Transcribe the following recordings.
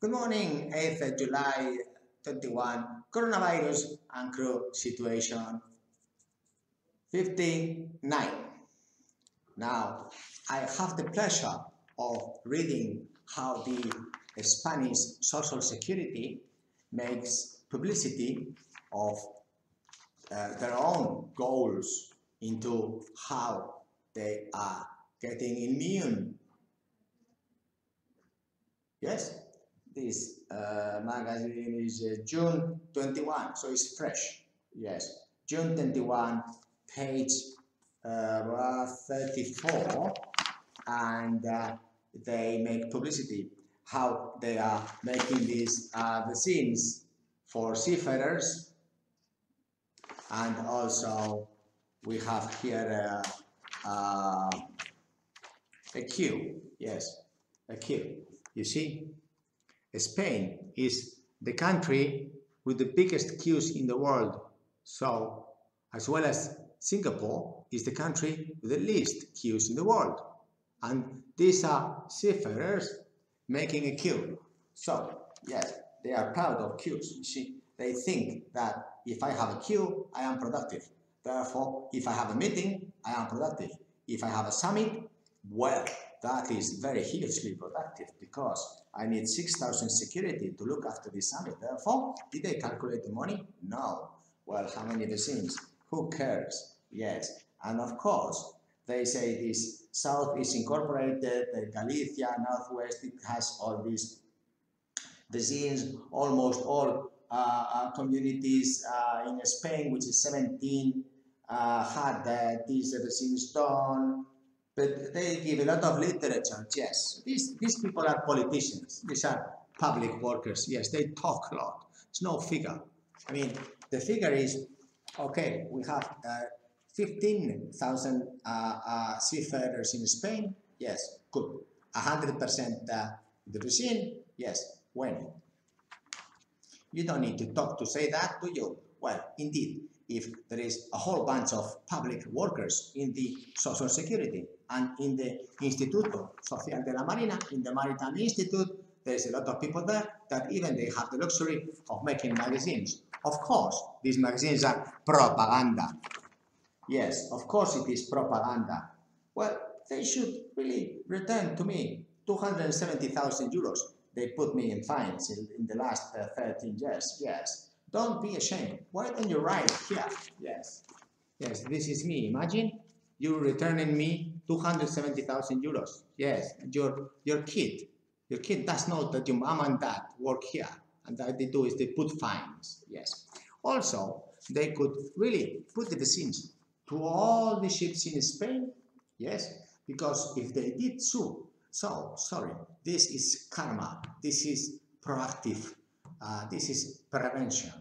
Good morning, 8th July 21, coronavirus and crew situation 59. Now, I have the pleasure of reading how the Spanish Social Security makes publicity of uh, their own goals into how they are getting immune. Yes, this uh, magazine is uh, June 21, so it's fresh. Yes, June 21, page uh, 34, and uh, they make publicity. How they are making these uh, the scenes for seafarers. And also we have here a, a queue. Yes a queue. You see Spain is the country with the biggest queues in the world so as well as Singapore is the country with the least queues in the world and these are seafarers making a queue. So, yes, they are proud of queues. You see, they think that if I have a queue, I am productive. Therefore, if I have a meeting, I am productive. If I have a summit, well, that is very hugely productive because I need 6,000 security to look after this summit. Therefore, did they calculate the money? No. Well, how many vaccines? Who cares? Yes. And of course, they say this south is incorporated, Galicia, northwest, it has all these vaccines, almost all uh, uh, communities uh, in Spain, which is 17, uh, had these vaccines done, but they give a lot of literature, yes. These, these people are politicians, these are public workers, yes, they talk a lot. It's no figure. I mean, the figure is, okay, we have uh, 15,000 uh, uh, seafarers in Spain? Yes, good. 100% uh, the regime? Yes. When? You don't need to talk to say that, do you? Well, indeed, if there is a whole bunch of public workers in the Social Security and in the Instituto Social de la Marina, in the Maritime Institute, there's a lot of people there that even they have the luxury of making magazines. Of course, these magazines are propaganda. Yes, of course it is propaganda. Well, they should really return to me 270,000 euros. They put me in fines in, in the last uh, 13 years. Yes. Don't be ashamed. Why don't you write here? Yes. Yes, this is me. Imagine you returning me 270,000 euros. Yes, your, your kid. Your kid does know that your mom and dad work here. And that they do is they put fines. Yes. Also, they could really put the vaccines to all the ships in Spain? Yes, because if they did so, so sorry, this is karma, this is proactive, uh, this is prevention.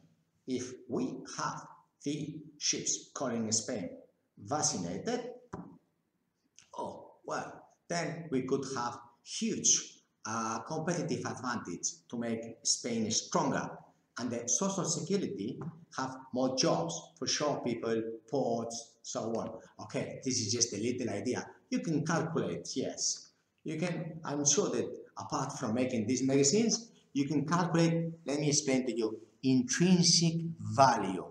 If we have the ships calling Spain vaccinated, oh, well, then we could have huge uh, competitive advantage to make Spain stronger and the social security have more jobs for short people, ports, so on. Okay, this is just a little idea. You can calculate, yes. You can, I'm sure that apart from making these magazines, you can calculate, let me explain to you, intrinsic value.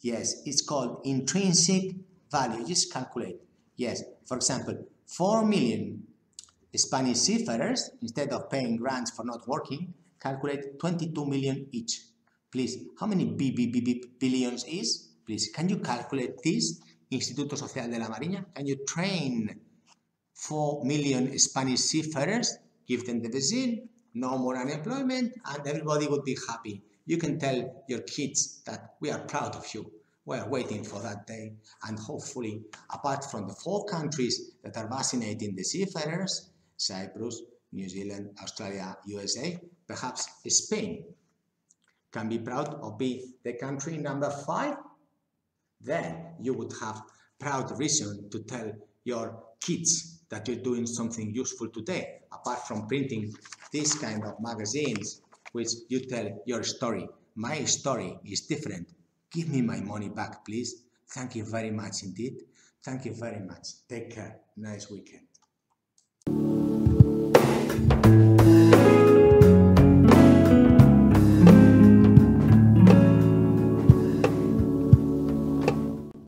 Yes, it's called intrinsic value. Just calculate. Yes, for example, 4 million Spanish seafarers, instead of paying grants for not working, calculate 22 million each. Please, how many B, B, B, B billions is? Please, can you calculate this? Instituto Social de la Marina, can you train 4 million Spanish seafarers, give them the vaccine, no more unemployment, and everybody would be happy. You can tell your kids that we are proud of you. We are waiting for that day. And hopefully, apart from the four countries that are vaccinating the seafarers, Cyprus, New Zealand, Australia, USA, perhaps Spain can be proud of being the country number five, then you would have proud reason to tell your kids that you're doing something useful today, apart from printing these kind of magazines, which you tell your story. My story is different. Give me my money back, please. Thank you very much indeed. Thank you very much. Take care. Nice weekend.